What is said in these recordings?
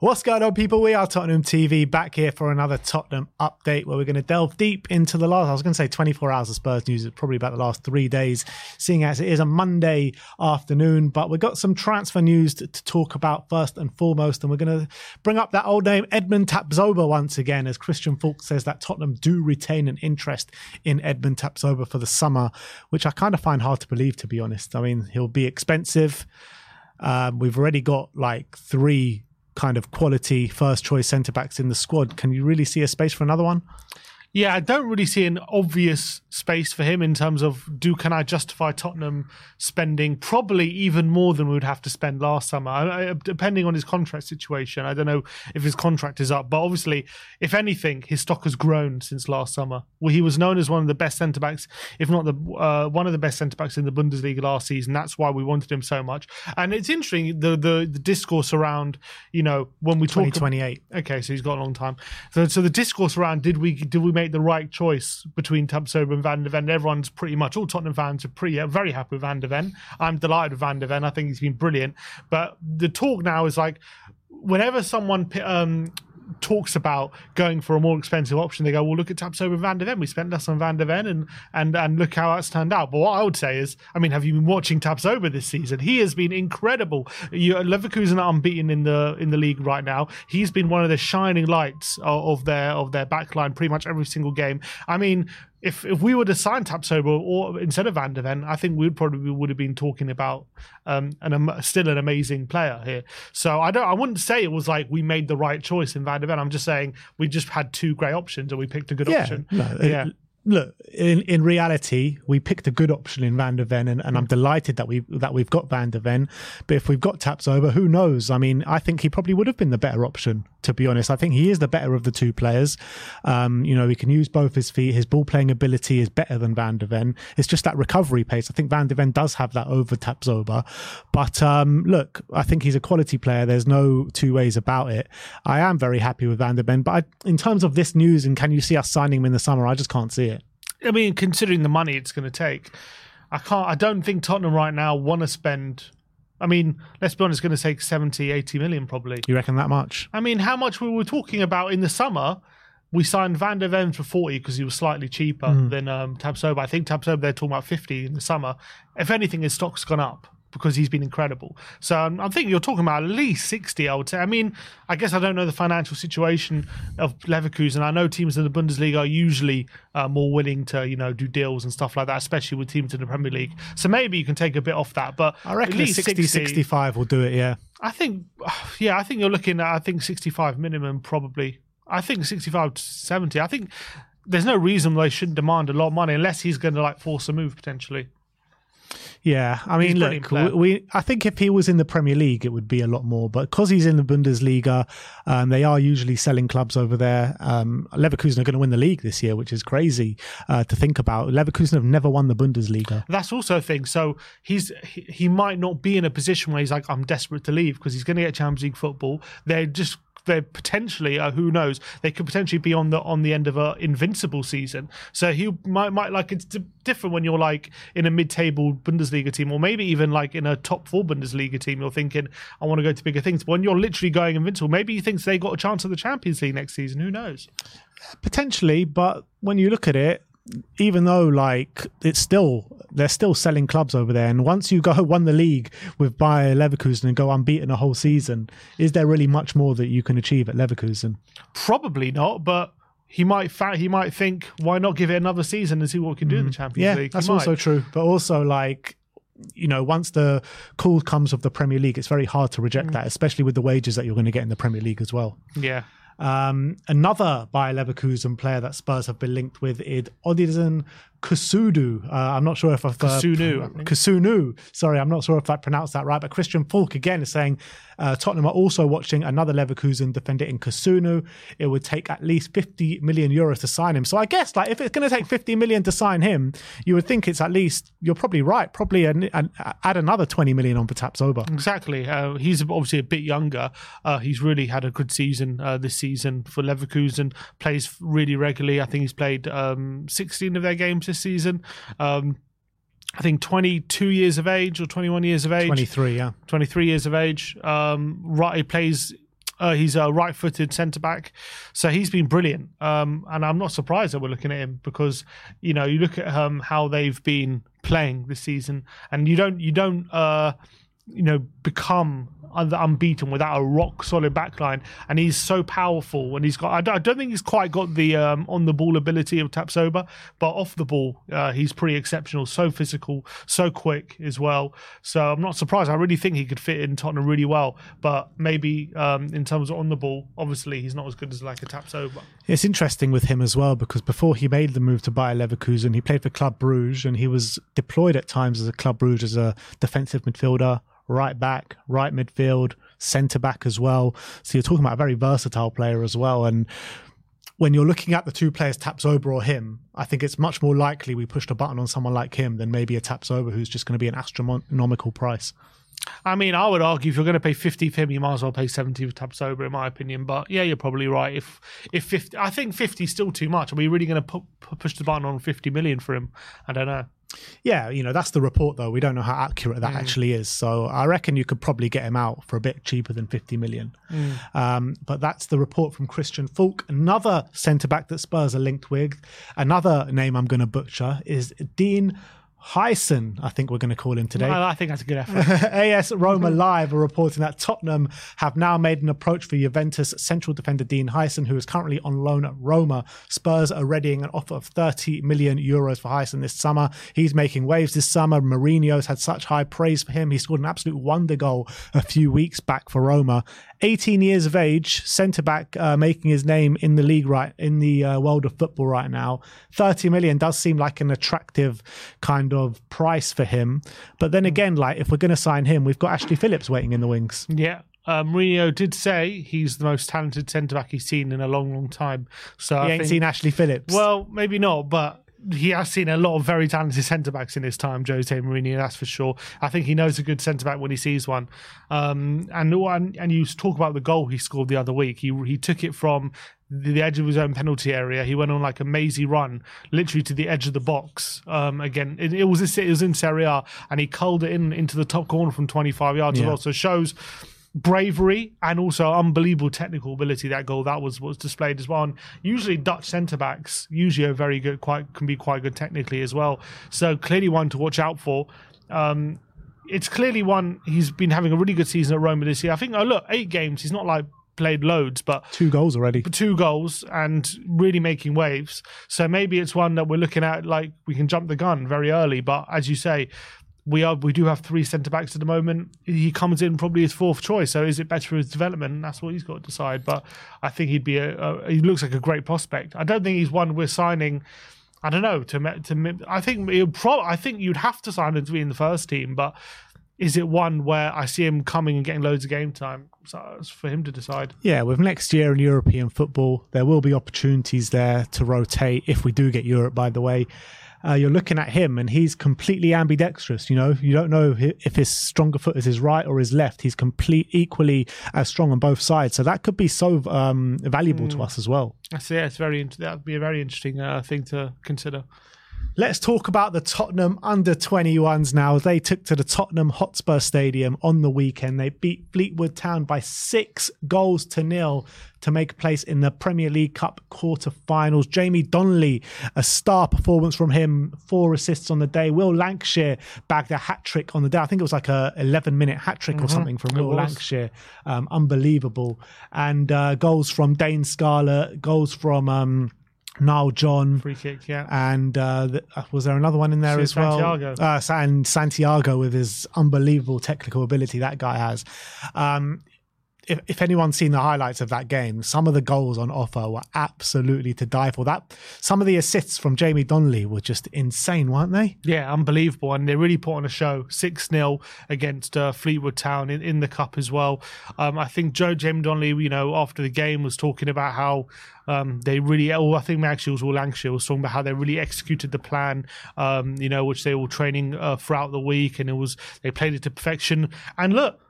What's going on, people? We are Tottenham TV back here for another Tottenham update where we're going to delve deep into the last, I was going to say 24 hours of Spurs news, it's probably about the last three days, seeing as it is a Monday afternoon. But we've got some transfer news to, to talk about first and foremost. And we're going to bring up that old name, Edmond Tapsoba, once again, as Christian Falk says that Tottenham do retain an interest in Edmond Tapsoba for the summer, which I kind of find hard to believe, to be honest. I mean, he'll be expensive. Um, we've already got like three kind of quality first choice centre backs in the squad. Can you really see a space for another one? Yeah, I don't really see an obvious space for him in terms of do can I justify Tottenham spending probably even more than we would have to spend last summer, I, I, depending on his contract situation. I don't know if his contract is up, but obviously, if anything, his stock has grown since last summer. Well, he was known as one of the best centre backs, if not the uh, one of the best centre backs in the Bundesliga last season. That's why we wanted him so much. And it's interesting the the, the discourse around you know when we talk twenty eight. Okay, so he's got a long time. So so the discourse around did we did we make the right choice between Tapsoba and Van der Ven. Everyone's pretty much all Tottenham fans are pretty uh, very happy with Van der Ven. I'm delighted with Van der Ven. I think he's been brilliant. But the talk now is like whenever someone um, talks about going for a more expensive option, they go, "Well, look at Tapsoba and Van der Ven. We spent less on Van der Ven, and and and look how that's turned out." But what I would say is, I mean, have you been watching Tapsoba this season? He has been incredible. You, Leverkusen are unbeaten in the in the league right now. He's been one of the shining lights of, of their of their backline pretty much every single game. I mean, if if we were to sign Tapsoba or instead of Van der Ven, I think we would probably would have been talking about um, an um, still an amazing player here. So I don't I wouldn't say it was like we made the right choice in Van der Ven. I'm just saying we just had two great options and we picked a good yeah, option. No, yeah. It, look, in, in reality, we picked a good option in Van der Ven, and, and I'm delighted that we that we've got Van der Ven. But if we've got Tapsoba, who knows? I mean, I think he probably would have been the better option. To be honest, I think he is the better of the two players. Um, you know, he can use both his feet. His ball playing ability is better than Van der Ven. It's just that recovery pace. I think Van der Ven does have that over Tapsoba. But um, look, I think he's a quality player. There's no two ways about it. I am very happy with Van der Ven. But I, in terms of this news and can you see us signing him in the summer, I just can't see it. I mean, considering the money it's going to take, I can't. I don't think Tottenham right now want to spend. I mean, let's be honest, it's going to take 70, 80 million probably. You reckon that much? I mean, how much we were talking about in the summer? We signed Van der Ven for 40 because he was slightly cheaper than um, Tapsoba. I think Tapsoba, they're talking about 50 in the summer. If anything, his stock's gone up because he's been incredible. So um, I'm thinking you're talking about at least 60, I would say. I mean, I guess I don't know the financial situation of Leverkusen. I know teams in the Bundesliga are usually uh, more willing to, you know, do deals and stuff like that, especially with teams in the Premier League. So maybe you can take a bit off that. But I reckon at least 60, 65 will do it, yeah. I think, yeah, I think you're looking at, I think 65 minimum probably. I think 65 to 70. I think there's no reason why they shouldn't demand a lot of money unless he's going to like force a move potentially. Yeah, I mean, look, we, we I think if he was in the Premier League, it would be a lot more. But because he's in the Bundesliga, um, they are usually selling clubs over there. Um, Leverkusen are going to win the league this year, which is crazy uh, to think about. Leverkusen have never won the Bundesliga. That's also a thing. So he's he, he might not be in a position where he's like, I'm desperate to leave because he's going to get Champions League football. They're just they're potentially uh, who knows they could potentially be on the on the end of a invincible season. So he might might like it's different when you're like in a mid-table bundesliga team or maybe even like in a top four bundesliga team you're thinking i want to go to bigger things. But when you're literally going invincible maybe he thinks they got a chance at the champions league next season. Who knows? Potentially, but when you look at it, even though like it's still they're still selling clubs over there, and once you go won the league with Bayer Leverkusen and go unbeaten a whole season, is there really much more that you can achieve at Leverkusen? probably not but he might fa- he might think why not give it another season and see what we can do in the champions Yeah, league He that's might. also true. But also, like, you know, once the call comes of the Premier League, it's very hard to Mm. reject that, especially with the wages that you're going to get in the Premier League as well. yeah Um, another Bayer Leverkusen player that Spurs have been linked with is Odilon Kusudu. Uh, I'm not sure if I've uh, Kossounou, Kossounou. Sorry, I'm not sure if I pronounced that right. But Christian Falk again is saying uh, Tottenham are also watching another Leverkusen defender in Kossounou. It would take at least 50 million euros to sign him. So I guess like if it's going to take 50 million to sign him, you would think it's at least you're probably right. Probably an, an, add another 20 million on for Tapsoba. Exactly. Uh, he's obviously a bit younger. Uh, he's really had a good season uh, this season for Leverkusen. Plays really regularly. I think he's played um, 16 of their games this season. Um, I think 22 years of age or 21 years of age. 23, yeah. 23 years of age. Um, right, he plays. Uh, he's a right-footed centre back, so he's been brilliant. Um, and I'm not surprised that we're looking at him because you know you look at um, how they've been playing this season, and you don't you don't uh, you know become unbeaten without a rock solid backline. And he's so powerful, and he's got. I don't, I don't think he's quite got the um, on the ball ability of Tapsoba, but off the ball, uh, he's pretty exceptional. So physical, so quick as well. So I'm not surprised. I really think he could fit in Tottenham really well. But maybe um, in terms of on the ball, obviously he's not as good as like a Tapsoba. It's interesting with him as well because before he made the move to Bayer Leverkusen, he played for Club Bruges and he was deployed at times as a Club Bruges as a defensive midfielder, right back, right midfield, centre back as well. So you're talking about a very versatile player as well. And when you're looking at the two players, Tapsoba or him, I think it's much more likely we pushed a button on someone like him than maybe a Tapsoba who's just going to be an astronomical price. I mean, I would argue if you're going to pay 50 for him, you might as well pay 70 for Tapsoba, in my opinion. But yeah, you're probably right. If if 50, I think 50 is still too much. Are we really going to pu- pu- push the button on 50 million for him? I don't know. Yeah, you know, that's the report though. We don't know how accurate that actually is. So I reckon you could probably get him out for a bit cheaper than 50 million. Um, but that's the report from Christian Falk. Another centre back that Spurs are linked with, another name I'm going to butcher is Dean Huijsen, I think we're going to call him today. I, I think that's a good effort. AS Roma Live are reporting that Tottenham have now made an approach for Juventus central defender Dean Huijsen, who is currently on loan at Roma. Spurs are readying an offer of 30 million euros for Huijsen this summer. He's making waves this summer. Mourinho's had such high praise for him. He scored an absolute wonder goal a few weeks back for Roma. 18 years of age, centre back, uh, making his name in the league right in the uh, world of football right now. 30 million does seem like an attractive kind of price for him. But then again, like if we're going to sign him, we've got Ashley Phillips waiting in the wings. yeah. Uh, Mourinho did say he's the most talented centre back he's seen in a long, long time. So He I ain't think, seen Ashley Phillips. Well, maybe not, but he has seen a lot of very talented centre backs in his time, Jose Mourinho. That's for sure. I think he knows a good centre back when he sees one. Um, and and and you talk about the goal he scored the other week. He he took it from the, the edge of his own penalty area. He went on like a mazy run, literally to the edge of the box. Um, again, it, it was it was in Serie A, and he culled it in into the top corner from 25 yards. Yeah. As well. So it shows bravery and also unbelievable technical ability. That goal that was was displayed as well. And usually Dutch centre backs usually are very good, quite can be quite good technically as well. So clearly one to watch out for. Um, it's clearly one he's been having a really good season at Roma this year. I think. Oh look, eight games. He's not like played loads, but Two goals already. two goals and really making waves. So maybe it's one that we're looking at like we can jump the gun very early. But as you say, we are we do have three centre backs at the moment. He comes in probably his fourth choice. So is it better for his development? That's what he's got to decide. But I think he'd be a, a he looks like a great prospect. I don't think he's one we're signing. I don't know to to I think pro- I think you'd have to sign him to be in the first team, but is it one where I see him coming and getting loads of game time? So it's for him to decide. Yeah, with next year in European football, there will be opportunities there to rotate if we do get Europe, by the way. Uh, you're looking at him and he's completely ambidextrous. You know, you don't know if his stronger foot is his right or his left. He's complete equally as strong on both sides. So that could be so um, valuable to us as well. That's yeah, it's very int- that'd be a very interesting uh, thing to consider. Let's talk about the Tottenham under 21s now. They took to the Tottenham Hotspur Stadium on the weekend. They beat Fleetwood Town by six goals to nil to make place in the Premier League Cup quarter-finals. Jamie Donnelly, a star performance from him, four assists on the day. Will Lankshear bagged a hat trick on the day. I think it was like a 11-minute hat trick or something from Mm-hmm. Will. Lankshear. Um, unbelievable. And uh, goals from Dane Scarlett, goals from um, Nile John. Free kick, yeah. And uh, uh, was there another one in there as well? Santiago. Uh, San- Santiago with his unbelievable technical ability that guy has. Um, if, if anyone's seen the highlights of that game, some of the goals on offer were absolutely to die for. That some of the assists from Jamie Donnelly were just insane, weren't they? Yeah, unbelievable. And they really put on a show 6 0 against uh, Fleetwood Town in, in the Cup as well. Um, I think Joe Jim Donnelly, you know, after the game was talking about how um, they really, oh, I think actually was all Lankshear was talking about how they really executed the plan, um, you know, which they were training uh, throughout the week and it was, they played it to perfection. And look,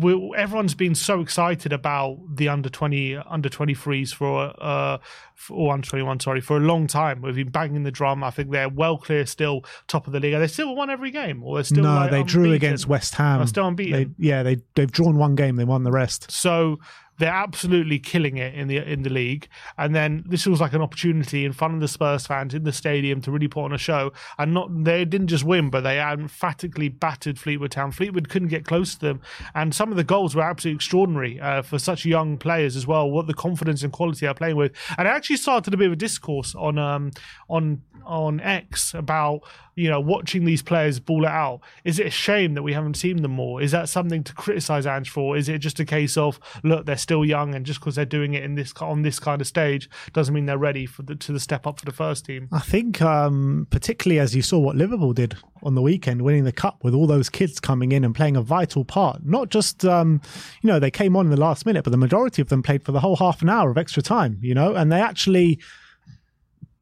we, everyone's been so excited about the under 20 under 23s for uh for, or under 21 sorry for a long time we've been banging the drum i think they're well clear still top of the league they still won every game or they're still no, like, they drew against West Ham. They're still unbeaten. They, yeah, they they've drawn one game. They won the rest. so they're absolutely killing it in the in the league. And then this was like an opportunity in front of the Spurs fans in the stadium to really put on a show. And not they didn't just win, but they emphatically battered Fleetwood Town. Fleetwood couldn't get close to them, and some of the goals were absolutely extraordinary uh, for such young players as well. What the confidence and quality they're playing with, and I actually started a bit of a discourse on um on on X about you know watching these players ball it out. Is it a shame that we haven't seen them more? Is that something to criticize Ange for? Is it just a case of look they're still young and just because they're doing it in this on this kind of stage doesn't mean they're ready for the to the step up for the first team? I think, um, particularly as you saw what Liverpool did on the weekend, winning the cup with all those kids coming in and playing a vital part. Not just, um, you know, they came on in the last minute, but the majority of them played for the whole half an hour of extra time. You know, and they actually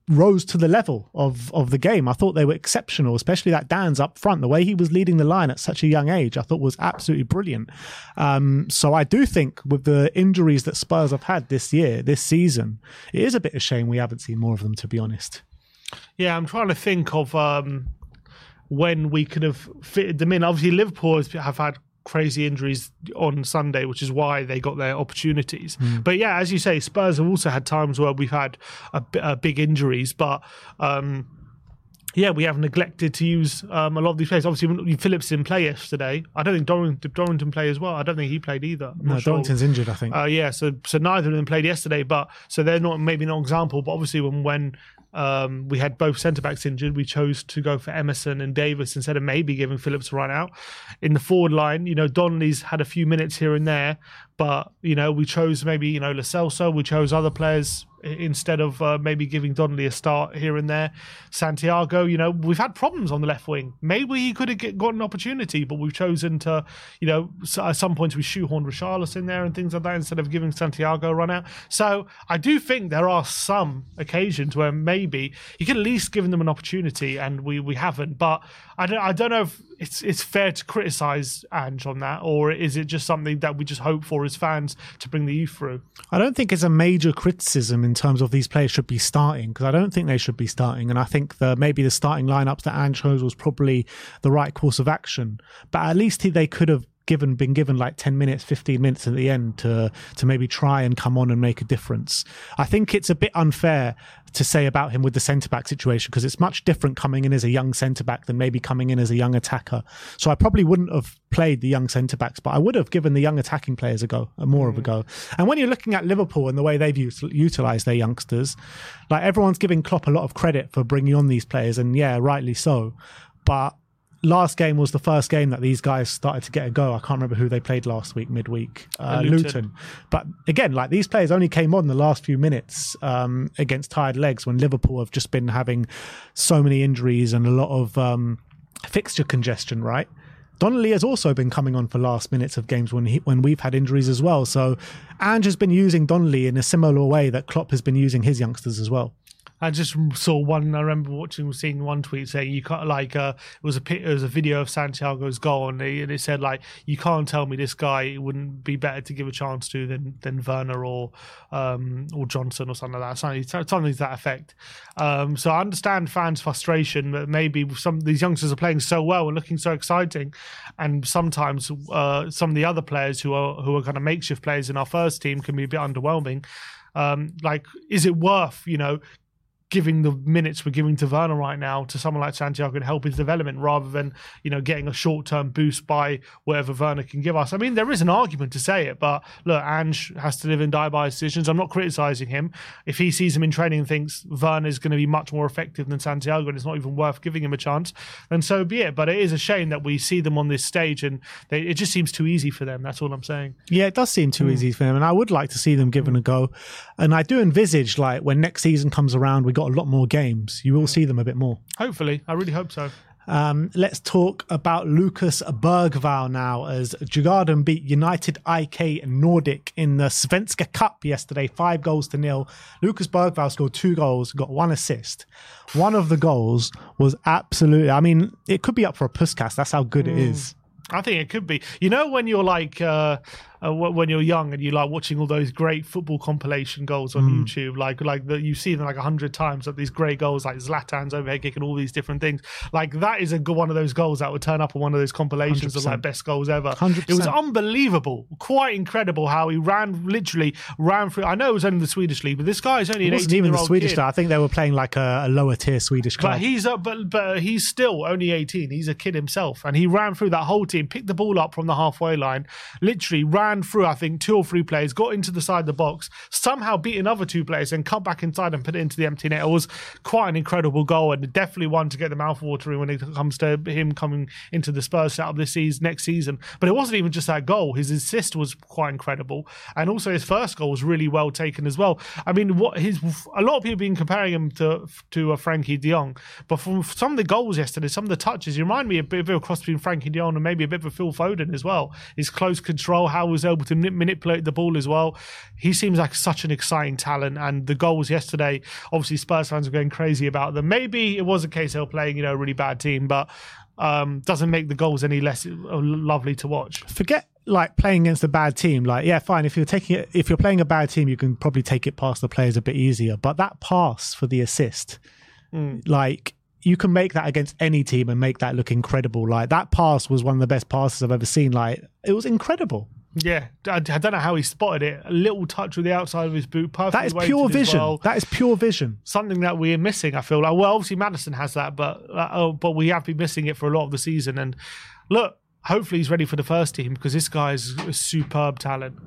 rose to the level of of the game. I thought they were exceptional, especially that Danns up front. The way he was leading the line at such a young age, I thought was absolutely brilliant. Um, so I do think with the injuries that Spurs have had this year, this season, it is a bit of shame we haven't seen more of them. To be honest. Yeah, I'm trying to think of um, when we could have fitted them in. Obviously, Liverpool have had crazy injuries on Sunday, which is why they got their opportunities. But yeah, as you say, Spurs have also had times where we've had a, bi- uh, big injuries, but. Um, yeah, we have neglected to use um, a lot of these players. Obviously, Phillips didn't play yesterday. I don't think Dorrington, did play as well. I don't think he played either. I'm No, sure. Dorrington's injured, I think. Uh, yeah, so so neither of them played yesterday, but so they're not maybe not an example. But obviously, when when um, we had both centre backs injured, we chose to go for Emerson and Davis instead of maybe giving Phillips a run out in the forward line. You know, Donnelly's had a few minutes here and there, but you know we chose maybe you know Lo Celso, we chose other players instead of uh, maybe giving Donnelly a start here and there. Santiago, you know, we've had problems on the left wing. Maybe he could have got an opportunity, but we've chosen to, you know, at some points we shoehorned Richarlison in there and things like that instead of giving Santiago a run out. So I do think there are some occasions where maybe you could at least given them an opportunity, and we we haven't. But I don't I don't know if it's it's fair to criticise Ange on that, or is it just something that we just hope for as fans to bring the youth through? I don't think it's a major criticism in terms of these players should be starting because I don't think they should be starting, and I think the maybe the starting lineups that Ange chose was probably the right course of action. But at least he, they could have given been given like 10 minutes 15 minutes at the end to to maybe try and come on and make a difference. I think it's a bit unfair to say about him with the centre back situation because it's much different coming in as a young centre back than maybe coming in as a young attacker. So i probably wouldn't have played the young centre backs but i would have given the young attacking players a go a more of a mm. go. And when you're looking at liverpool and the way they've util- utilised their youngsters like everyone's giving klopp a lot of credit for bringing on these players and yeah rightly so. But last game was the first game that these guys started to get a go. I can't remember who they played last week, midweek. Uh, Luton. Luton. But again, like these players only came on the last few minutes um, against tired legs when Liverpool have just been having so many injuries and a lot of um, fixture congestion, right? Donnelly has also been coming on for last minutes of games when he, when we've had injuries as well. So Ange has been using Donnelly in a similar way that Klopp has been using his youngsters as well. I just saw one. I remember watching, seeing one tweet saying you can't like uh, it was a it was a video of Santiago's goal, and, they, and it said like you can't tell me this guy wouldn't be better to give a chance to than than Werner or um, or Johnson or something like that. Something, something to that effect. Um, so I understand fans' frustration that maybe some these youngsters are playing so well and looking so exciting, and sometimes uh, some of the other players who are who are kind of makeshift players in our first team can be a bit underwhelming. Um, like, is it worth you know giving the minutes we're giving to Werner right now to someone like Santiago and help his development rather than, you know, getting a short term boost by whatever Werner can give us. I mean, there is an argument to say it, but look, Ange has to live and die by his decisions. I'm not criticizing him. If he sees him in training and thinks Werner is going to be much more effective than Santiago and it's not even worth giving him a chance, then so be it. But it is a shame that we see them on this stage and they, it just seems too easy for them. That's all I'm saying. Yeah, it does seem too hmm. easy for them, and I would like to see them given a go. And I do envisage, like, when next season comes around, we got a lot more games. You will see them a bit more. Hopefully. I really hope so. Um, let's talk about Lucas Bergvall now, as Djurgården beat United IK Nordic in the Svenska Cup yesterday, five goals to nil. Lucas Bergvall scored two goals, got one assist. One of the goals was absolutely, I mean, it could be up for a Puskas. That's how good it is. I think it could be. You know, when you're like, uh, uh, when you're young and you like watching all those great football compilation goals on YouTube, like like the, you see them like a hundred times, like these great goals, like Zlatan's overhead kick and all these different things. Like that is a good one of those goals that would turn up on one of those compilations of 100%. like best goals ever. 100%. It was unbelievable, quite incredible how he ran, literally ran through. I know it was only the Swedish league, but this guy is only It an wasn't 18 even the Swedish. kid. Though. I think they were playing like a, a lower tier Swedish club. But he's uh, but but he's still only 18. He's a kid himself, and he ran through that whole team, picked the ball up from the halfway line, literally ran through. I think two or three players, got into the side of the box, somehow beat another two players, and come back inside and put it into the empty net. It was quite an incredible goal, and definitely one to get the mouth watering when it comes to him coming into the Spurs setup this season, next season. But it wasn't even just that goal; his assist was quite incredible, and also his first goal was really well taken as well. I mean, what his a lot of people have been comparing him to to a Frankie De Jong, but from some of the goals yesterday, some of the touches, you remind me a bit of a cross between Frankie De Jong and maybe a bit of a Phil Foden as well. His close control, how he was able to manipulate the ball as well. He seems like such an exciting talent, and the goals yesterday, obviously Spurs fans were going crazy about them. Maybe it was a case they were playing, you know, a really bad team, but um, doesn't make the goals any less uh, lovely to watch. forget like playing against a bad team. Like, yeah, fine. If you're taking it, if you're playing a bad team, you can probably take it past the players a bit easier. But that pass for the assist, like you can make that against any team and make that look incredible. Like that pass was one of the best passes I've ever seen. Like it was incredible. Yeah, I, I don't know how he spotted it. A little touch with the outside of his boot, perfect. That is pure vision. That is pure vision. something that we're missing. I feel like well, obviously Maddison has that, but uh, oh, but we have been missing it for a lot of the season. And look, hopefully he's ready for the first team because this guy's a superb talent.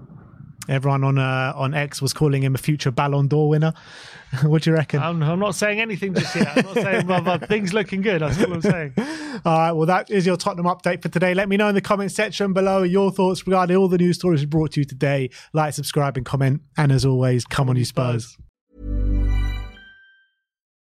Everyone on uh, on X was calling him a future Ballon d'Or winner. what do you reckon? I'm, I'm not saying anything just yet. I'm not saying but, but things looking good. That's all I'm saying. All right, well, that is your Tottenham update for today. Let me know in the comment section below your thoughts regarding all the news stories we brought to you today. Like, subscribe, and comment. And as always, come on, you Spurs.